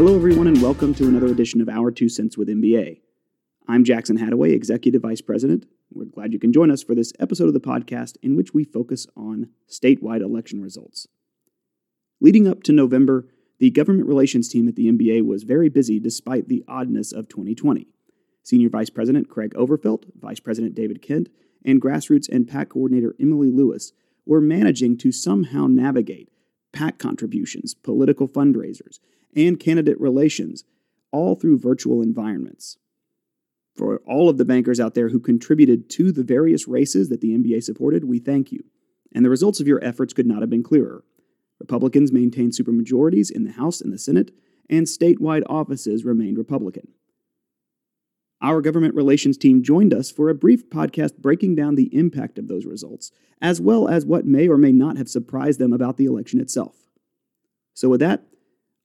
Hello, everyone, and welcome to another edition of Our Two Cents with MBA. I'm Jackson Hadaway, Executive Vice President. We're glad you can join us for this episode of the podcast in which we focus on statewide election results. Leading up to November, the government relations team at the MBA was very busy despite the oddness of 2020. Senior Vice President Craig Overfelt, Vice President David Kent, and Grassroots and PAC Coordinator Emily Lewis were managing to somehow navigate PAC contributions, political fundraisers, and candidate relations, all through virtual environments. For all of the bankers out there who contributed to the various races that the MBA supported, we thank you. And the results of your efforts could not have been clearer. Republicans maintained supermajorities in the House and the Senate, and statewide offices remained Republican. Our government relations team joined us for a brief podcast breaking down the impact of those results, as well as what may or may not have surprised them about the election itself. So, with that,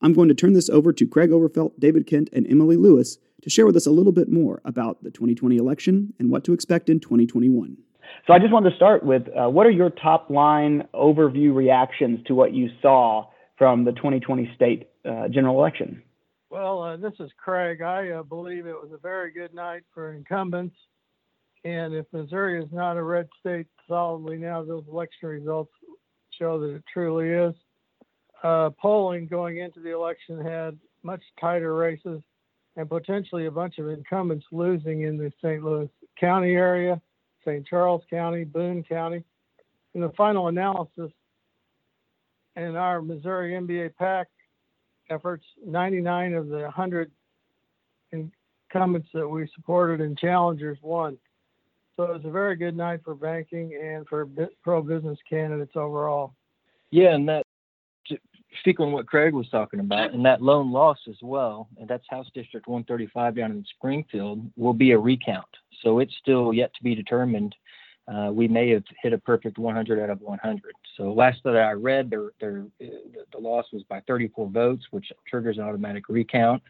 I'm going to turn this over to Craig Overfelt, David Kent, and Emily Lewis to share with us a little bit more about the 2020 election and what to expect in 2021. So, I just wanted to start with uh, what are your top line overview reactions to what you saw from the 2020 state uh, general election? Well, uh, this is Craig. I uh, believe it was a very good night for incumbents. And if Missouri is not a red state solidly now, those election results show that it truly is. Uh, polling going into the election had much tighter races and potentially a bunch of incumbents losing in the St. Louis County area, St. Charles County, Boone County. In the final analysis, in our Missouri MBA PAC efforts, 99 of the 100 incumbents that we supported and challengers won. So it was a very good night for banking and for pro business candidates overall. Yeah, and that speak on what Craig was talking about, and that lone loss as well, and that's House District 135 down in Springfield, will be a recount. So it's still yet to be determined uh, we may have hit a perfect 100 out of 100. So last that I read, their, the loss was by 34 votes, which triggers an automatic recount.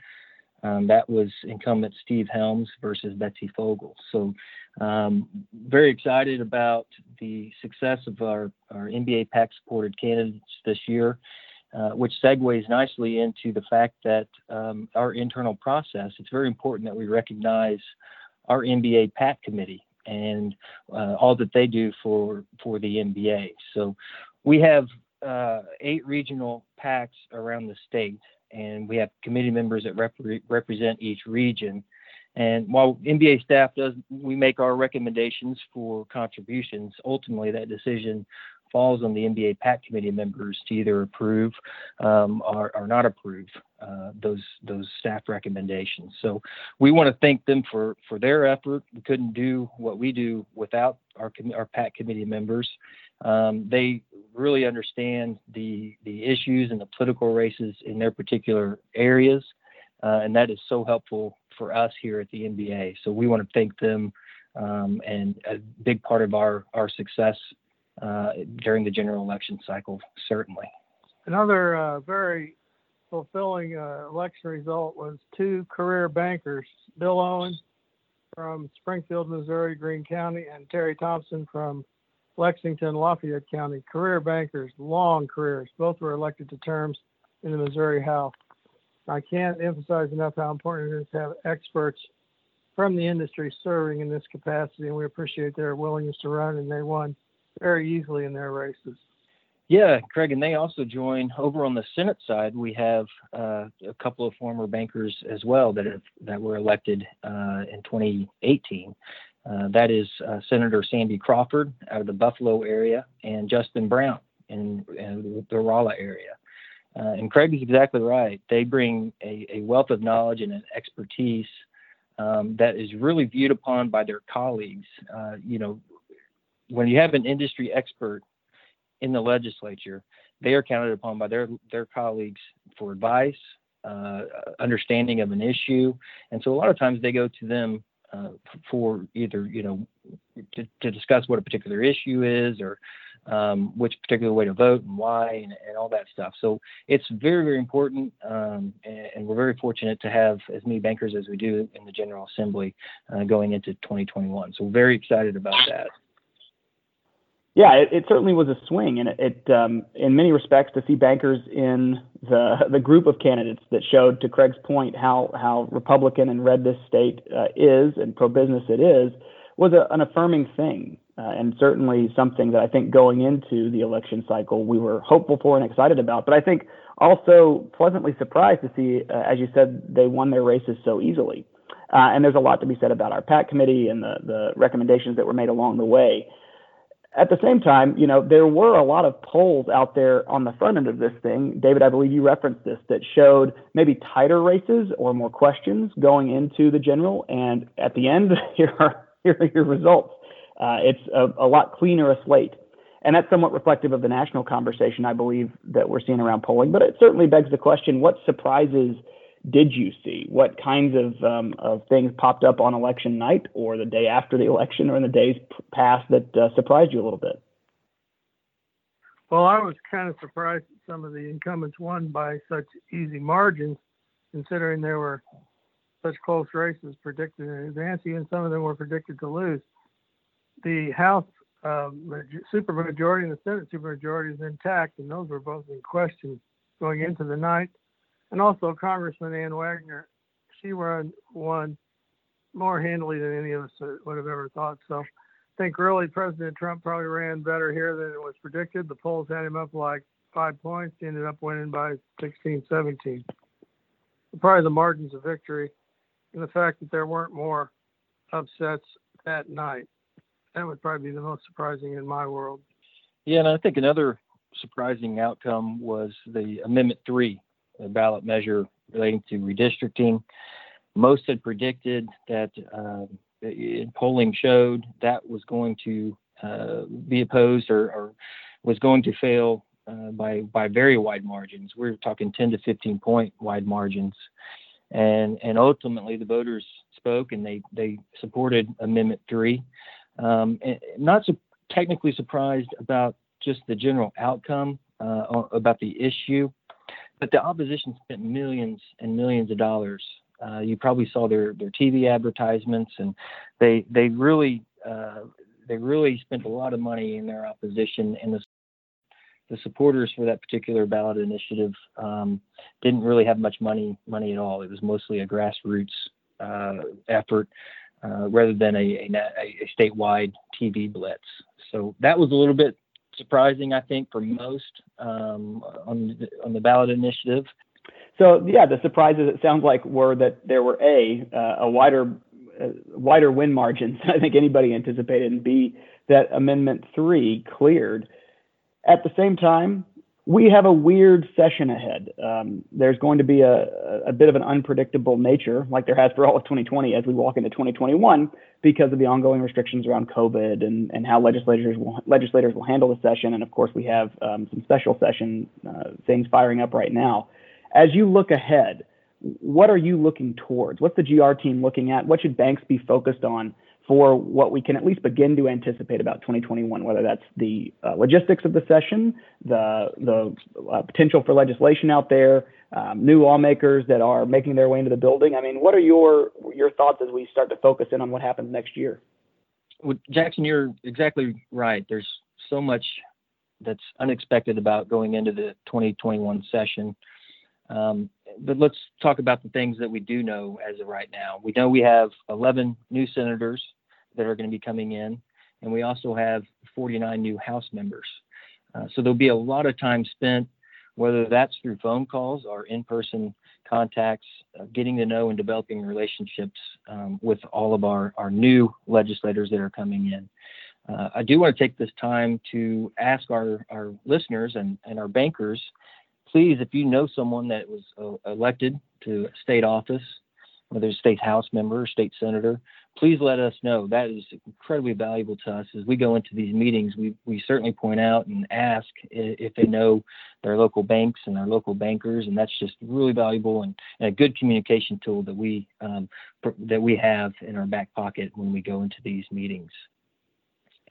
Um, that was incumbent Steve Helms versus Betsy Fogle. So um, very excited about the success of our, our MBA PAC supported candidates this year. Uh, which segues nicely into the fact that um, our internal process, it's very important that we recognize our MBA PAC committee and uh, all that they do for for the MBA. So we have uh, eight regional PACs around the state, and we have committee members that rep- represent each region. And while MBA staff does, we make our recommendations for contributions. Ultimately, that decision falls on the MBA PAC committee members to either approve um, or, or, not approve uh, those those staff recommendations. So we want to thank them for for their effort. We couldn't do what we do without our our PAC committee members. Um, they really understand the the issues and the political races in their particular areas, uh, and that is so helpful for us here at the MBA. So we want to thank them. Um, and a big part of our, our success during the general election cycle, certainly. Another uh, very fulfilling uh, election result was two career bankers, Bill Owen from Springfield, Missouri, Greene County, and Terry Thompson from Lexington, Lafayette County. Career bankers, long careers. Both were elected to terms in the Missouri House. I can't emphasize enough how important it is to have experts from the industry serving in this capacity, and we appreciate their willingness to run, and they won very easily in their races. Yeah, Craig, and they also join over on the Senate side. We have uh, a couple of former bankers as well that have that were elected uh, in 2018. Uh, that is uh, Senator Sandy Crawford out of the Buffalo area and Justin Brown in, in the Rolla area. Uh, and Craig is exactly right. They bring a, a wealth of knowledge and an expertise um, that is really viewed upon by their colleagues. Uh, you know, when you have an industry expert in the legislature, they are counted upon by their their colleagues for advice, uh, understanding of an issue, and so a lot of times they go to them uh, for either you know to, to, discuss what a particular issue is or um, which particular way to vote and why and, and, all that stuff. So it's very very important, um, and, and, we're very fortunate to have as many bankers as we do in the General Assembly uh, going into 2021. So very excited about that. Yeah, it, it, certainly was a swing, and it, it um, in many respects, to see bankers in the the group of candidates that showed, to Craig's point, how how Republican and red this state uh, is and pro business it is, was a, an affirming thing, uh, and certainly something that I think going into the election cycle we were hopeful for and excited about. But I think also pleasantly surprised to see, uh, as you said, they won their races so easily. Uh, and there's a lot to be said about our PAC committee and the the recommendations that were made along the way at the same time, you know, there were a lot of polls out there on the front end of this thing. David, I believe you referenced this that showed maybe tighter races or more questions going into the general. And at the end, here are, here are your results. Uh, it's a, a lot cleaner a slate. And that's somewhat reflective of the national conversation, I believe, that we're seeing around polling. But it certainly begs the question what surprises did you see? What kinds of um, of things popped up on election night, or the day after the election, or in the days past that uh, surprised you a little bit? Well, I was kind of surprised that some of the incumbents won by such easy margins, considering there were such close races predicted in advance. Even some of them were predicted to lose. The House um, supermajority and the Senate supermajority is intact, and those were both in question going into the night and also Congressman Ann Wagner. She won more handily than any of us would have ever thought. So I think really President Trump probably ran better here than it was predicted. The polls had him up like five points. He ended up winning by 16, 17. Probably the margins of victory and the fact that there weren't more upsets that night. That would probably be the most surprising in my world. Yeah, and I think another surprising outcome was the Amendment 3 a ballot measure relating to redistricting. Most had predicted that uh, polling showed that was going to uh, be opposed or, or, was going to fail uh, by by very wide margins. We're talking 10 to 15 point wide margins, and and ultimately the voters spoke and they they supported Amendment Three. Um, not so technically surprised about just the general outcome uh, about the issue but the opposition spent millions and millions of dollars. Uh, you probably saw their their TV advertisements, and they they really uh, they really spent a lot of money in their opposition. And the the supporters for that particular ballot initiative um, didn't really have much money money at all. It was mostly a grassroots uh, effort uh, rather than a, a, a statewide TV blitz. So that was a little bit surprising, I think, for most um, on the, on the ballot initiative. So yeah, the surprises it sounds like were that there were a uh, a wider uh, wider win margins I think anybody anticipated, and b that Amendment Three cleared. At the same time, we have a weird session ahead. Um, there's going to be a, a bit of an unpredictable nature, like there has for all of 2020, as we walk into 2021, because of the ongoing restrictions around COVID and, and how legislators will, legislators will handle the session. And of course, we have um, some special session uh, things firing up right now. As you look ahead, what are you looking towards? What's the GR team looking at? What should banks be focused on for what we can at least begin to anticipate about 2021, whether that's the uh, logistics of the session, the the uh, potential for legislation out there, um, new lawmakers that are making their way into the building. I mean, what are your your thoughts as we start to focus in on what happens next year? Well, Jackson, you're exactly right. There's so much that's unexpected about going into the 2021 session. Um, but let's talk about the things that we do know as of right now. We know we have 11 new senators that are going to be coming in, and we also have 49 new House members. Uh, so there'll be a lot of time spent, whether that's through phone calls or in person contacts, uh, getting to know and developing relationships um, with all of our, our new legislators that are coming in. Uh, I do want to take this time to ask our, our listeners and, and our bankers please, if you know someone that was uh, elected to state office, whether it's state house member or state senator, please let us know. That is incredibly valuable to us as we go into these meetings. We we certainly point out and ask if they know their local banks and their local bankers, and that's just really valuable and, and a good communication tool that we um, that we have in our back pocket when we go into these meetings.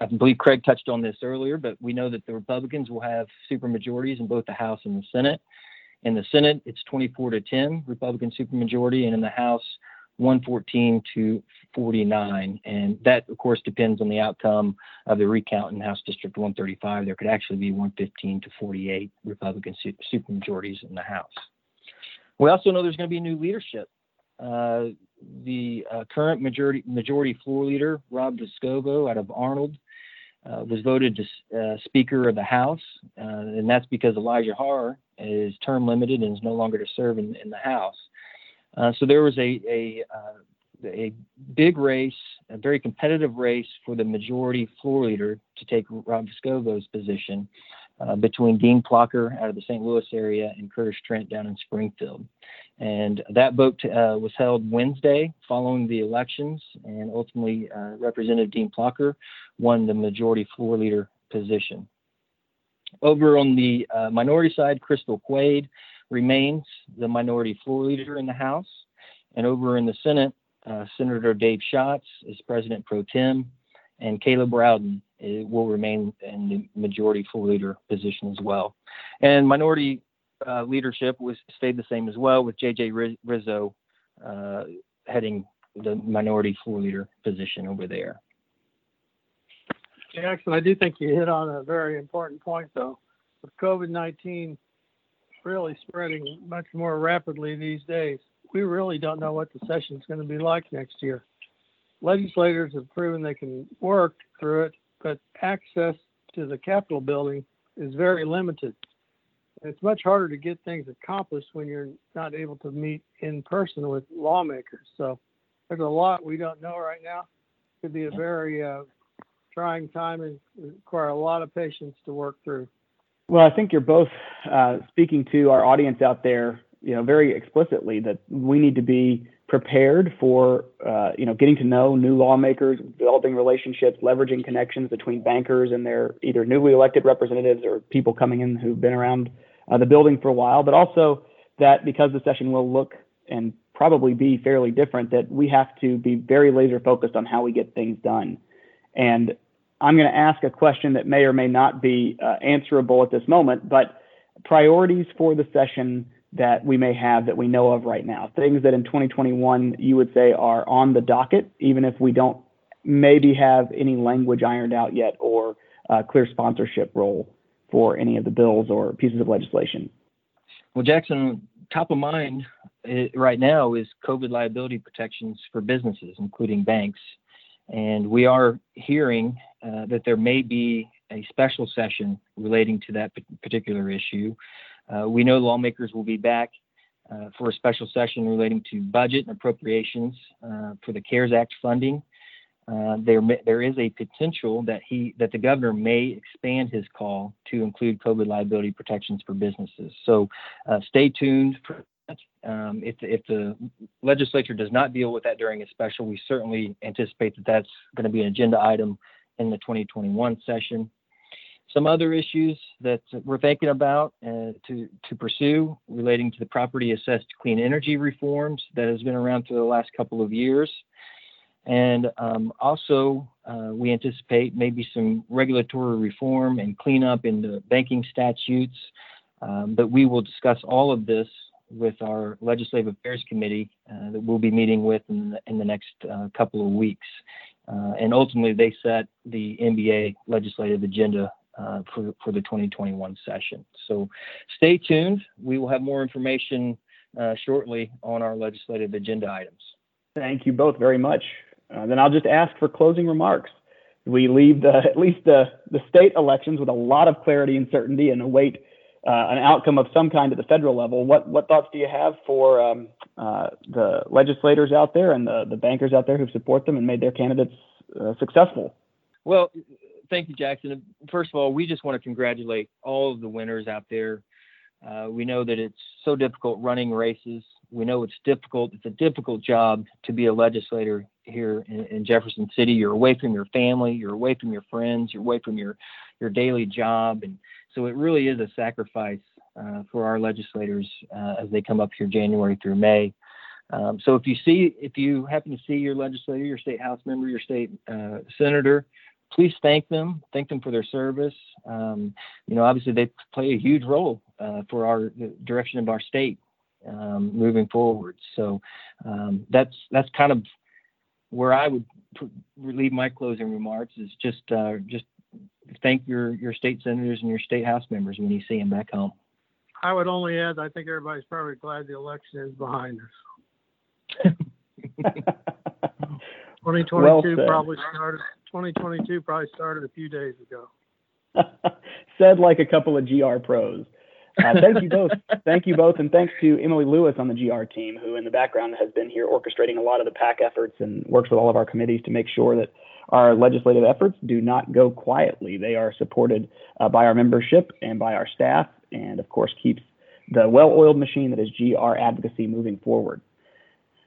I believe Craig touched on this earlier, but we know that the Republicans will have supermajorities in both the House and the Senate. In the Senate, it's 24 to 10 Republican supermajority, and in the House, 114 to 49. And that, of course, depends on the outcome of the recount in House District 135. There could actually be 115 to 48 Republican supermajorities in the House. We also know there's going to be new leadership. Uh, the uh, current majority majority floor leader, Rob Vescovo, out of Arnold, uh, was voted to uh, Speaker of the House, uh, and that's because Elijah Haahr is term limited and is no longer to serve in, in the House. Uh, so there was a a, uh, a big race, a very competitive race for the majority floor leader to take Rob Vescovo's position uh, between Dean Plocher out of the St. Louis area and Curtis Trent down in Springfield. And that vote uh, was held Wednesday following the elections, and ultimately uh, Representative Dean Plocher won the majority floor leader position. Over on the minority side, Crystal Quade remains the minority floor leader in the House. And over in the Senate, uh, Senator Dave Schatz is president pro tem, and Caleb Rowden uh, will remain in the majority floor leader position as well. And minority uh, leadership was stayed the same as well, with J.J. Rizzo uh, heading the minority floor leader position over there. Jackson, I do think you hit on a very important point, though. With COVID 19 really spreading much more rapidly these days, we really don't know what the session is going to be like next year. Legislators have proven they can work through it, but access to the Capitol building is very limited. It's much harder to get things accomplished when you're not able to meet in person with lawmakers. So there's a lot we don't know right now. It could be a very uh, trying time and require a lot of patience to work through. Well, I think you're both uh, speaking to our audience out there, you know, very explicitly that we need to be prepared for, uh, you know, getting to know new lawmakers, developing relationships, leveraging connections between bankers and their either newly elected representatives or people coming in who've been around uh, the building for a while. But also that because the session will look and probably be fairly different, that we have to be very laser focused on how we get things done. And I'm going to ask a question that may or may not be uh, answerable at this moment, but priorities for the session that we may have that we know of right now, things that in 2021 you would say are on the docket, even if we don't maybe have any language ironed out yet or a clear sponsorship role for any of the bills or pieces of legislation. Well, Jackson, top of mind eh, right now is COVID liability protections for businesses, including banks. And we are hearing uh, that there may be a special session relating to that particular issue. Uh, we know lawmakers will be back uh, for a special session relating to budget and appropriations uh, for the CARES Act funding. Uh, there, there is a potential that he that the governor may expand his call to include COVID liability protections for businesses. So, uh, stay tuned for um, if, if the legislature does not deal with that during a special, we certainly anticipate that that's going to be an agenda item in the 2021 session. Some other issues that we're thinking about uh, to, to pursue relating to the property assessed clean energy reforms that has been around for the last couple of years. And um, also, uh, we anticipate maybe some regulatory reform and cleanup in the banking statutes. Um, but we will discuss all of this with our Legislative Affairs Committee uh, that we'll be meeting with in the, in the next uh, couple of weeks. Uh, and ultimately, they set the MBA legislative agenda uh, for, for the 2021 session. So stay tuned. We will have more information uh, shortly on our legislative agenda items. Thank you both very much. Uh, then I'll just ask for closing remarks. We leave the, at least the, the state elections with a lot of clarity and certainty and await uh, an outcome of some kind at the federal level. What what thoughts do you have for um, uh, the legislators out there and the, the bankers out there who support them and made their candidates uh, successful? Well, thank you, Jackson. First of all, we just want to congratulate all of the winners out there. Uh, we know that it's so difficult running races. We know it's difficult. It's a difficult job to be a legislator here in, in Jefferson City. You're away from your family. You're away from your friends. You're away from your your daily job, and so it really is a sacrifice uh, for our legislators uh, as they come up here January through May. Um, so if you see, if you happen to see your legislator, your state house member, your state uh, senator, please thank them. Thank them for their service. Um, you know, obviously they play a huge role uh, for our direction of our state. um, moving forward. So um, that's that's kind of where I would leave my closing remarks is just uh, just thank your your state senators and your state house members when you see them back home. I would only add, I think everybody's probably glad the election is behind us. 2022 well probably started. 2022 probably started a few days ago. Said like a couple of GR pros. Uh, thank you both. thank you both, and thanks to Emily Lewis on the GR team, who in the background has been here orchestrating a lot of the PAC efforts and works with all of our committees to make sure that our legislative efforts do not go quietly. They are supported uh, by our membership and by our staff, and of course keeps the well-oiled machine that is GR advocacy moving forward.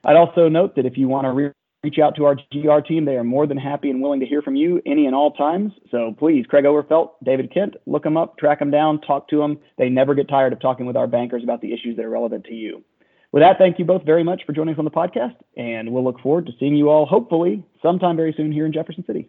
I'd also note that if you want to re- reach out to our GR team. They are more than happy and willing to hear from you any and all times. So please, Craig Overfelt, David Kent, look them up, track them down, talk to them. They never get tired of talking with our bankers about the issues that are relevant to you. With that, thank you both very much for joining us on the podcast, and we'll look forward to seeing you all hopefully sometime very soon here in Jefferson City.